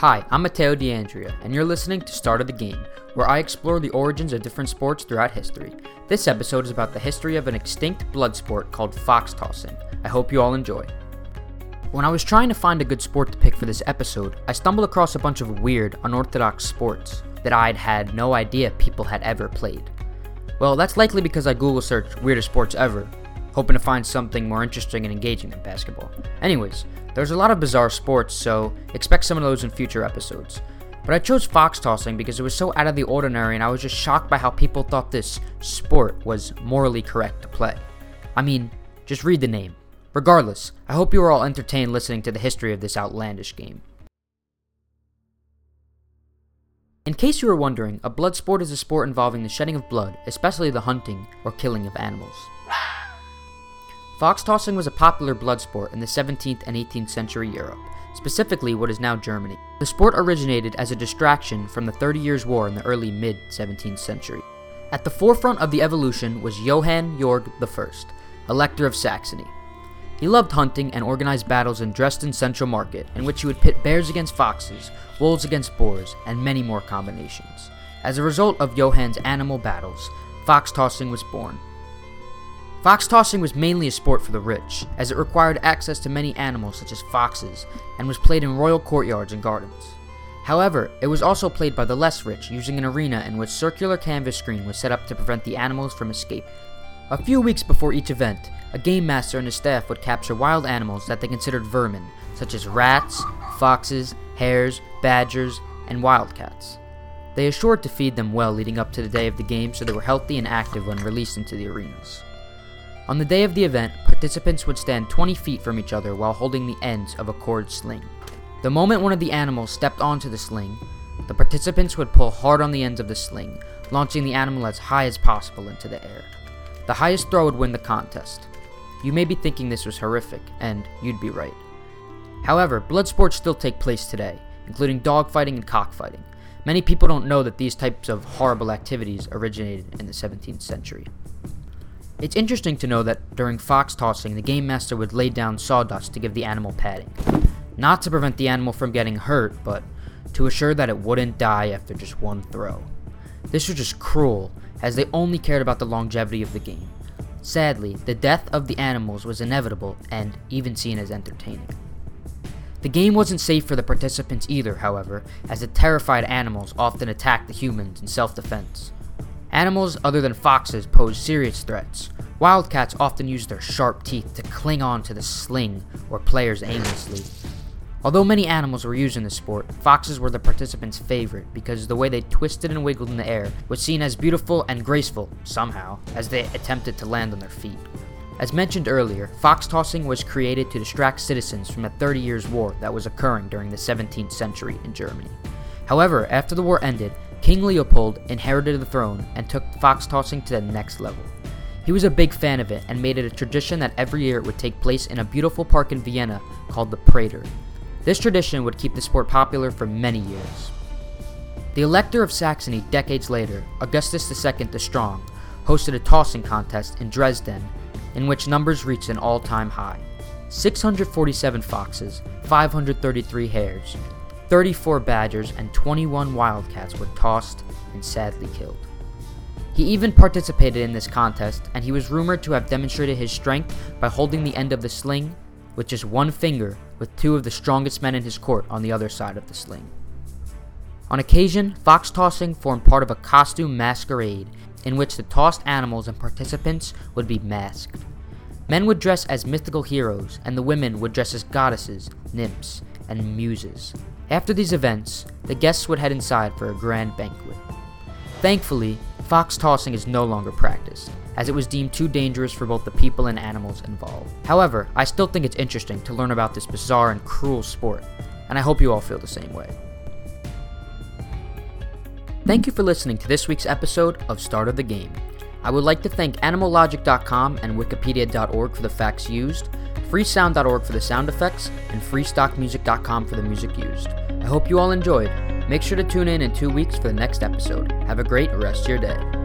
Hi, I'm Matteo D'Andrea, and you're listening to Start of the Game, where I explore the origins of different sports throughout history. This episode is about the history of an extinct blood sport called fox tossing. I hope you all enjoy. When I was trying to find a good sport to pick for this episode, I stumbled across a bunch of weird, unorthodox sports that I'd had no idea people had ever played. Well, that's likely because I Google searched weirdest sports ever, hoping to find something more interesting and engaging than basketball. Anyways, there's a lot of bizarre sports, so expect some of those in future episodes. But I chose fox tossing because it was so out of the ordinary and I was just shocked by how people thought this sport was morally correct to play. I mean, just read the name. Regardless, I hope you are all entertained listening to the history of this outlandish game. In case you were wondering, a blood sport is a sport involving the shedding of blood, especially the hunting or killing of animals. Fox tossing was a popular blood sport in the 17th and 18th century Europe, specifically what is now Germany. The sport originated as a distraction from the Thirty Years' War in the early mid 17th century. At the forefront of the evolution was Johann Georg I, Elector of Saxony. He loved hunting and organized battles in Dresden Central Market, in which he would pit bears against foxes, wolves against boars, and many more combinations. As a result of Johann's animal battles, fox tossing was born. Fox tossing was mainly a sport for the rich, as it required access to many animals such as foxes, and was played in royal courtyards and gardens. However, it was also played by the less rich, using an arena in which circular canvas screen was set up to prevent the animals from escaping. A few weeks before each event, a game master and his staff would capture wild animals that they considered vermin, such as rats, foxes, hares, badgers, and wildcats. They assured to feed them well leading up to the day of the game so they were healthy and active when released into the arenas. On the day of the event, participants would stand 20 feet from each other while holding the ends of a cord sling. The moment one of the animals stepped onto the sling, the participants would pull hard on the ends of the sling, launching the animal as high as possible into the air. The highest throw would win the contest. You may be thinking this was horrific, and you'd be right. However, blood sports still take place today, including dogfighting and cockfighting. Many people don't know that these types of horrible activities originated in the 17th century. It's interesting to know that during fox tossing, the game master would lay down sawdust to give the animal padding. Not to prevent the animal from getting hurt, but to assure that it wouldn't die after just one throw. This was just cruel, as they only cared about the longevity of the game. Sadly, the death of the animals was inevitable and even seen as entertaining. The game wasn't safe for the participants either, however, as the terrified animals often attacked the humans in self defense. Animals other than foxes pose serious threats. Wildcats often use their sharp teeth to cling on to the sling or players aimlessly. Although many animals were used in the sport, foxes were the participants' favorite because the way they twisted and wiggled in the air was seen as beautiful and graceful, somehow, as they attempted to land on their feet. As mentioned earlier, fox tossing was created to distract citizens from a Thirty Years' War that was occurring during the 17th century in Germany. However, after the war ended, King Leopold inherited the throne and took fox tossing to the next level. He was a big fan of it and made it a tradition that every year it would take place in a beautiful park in Vienna called the Prater. This tradition would keep the sport popular for many years. The Elector of Saxony decades later, Augustus II the Strong, hosted a tossing contest in Dresden in which numbers reached an all time high 647 foxes, 533 hares, 34 badgers, and 21 wildcats were tossed and sadly killed. He even participated in this contest, and he was rumored to have demonstrated his strength by holding the end of the sling with just one finger, with two of the strongest men in his court on the other side of the sling. On occasion, fox tossing formed part of a costume masquerade in which the tossed animals and participants would be masked. Men would dress as mythical heroes, and the women would dress as goddesses, nymphs, and muses. After these events, the guests would head inside for a grand banquet. Thankfully, fox tossing is no longer practiced, as it was deemed too dangerous for both the people and animals involved. However, I still think it's interesting to learn about this bizarre and cruel sport, and I hope you all feel the same way. Thank you for listening to this week's episode of Start of the Game. I would like to thank AnimalLogic.com and Wikipedia.org for the facts used, freesound.org for the sound effects, and freestockmusic.com for the music used. I hope you all enjoyed. Make sure to tune in in two weeks for the next episode. Have a great rest of your day.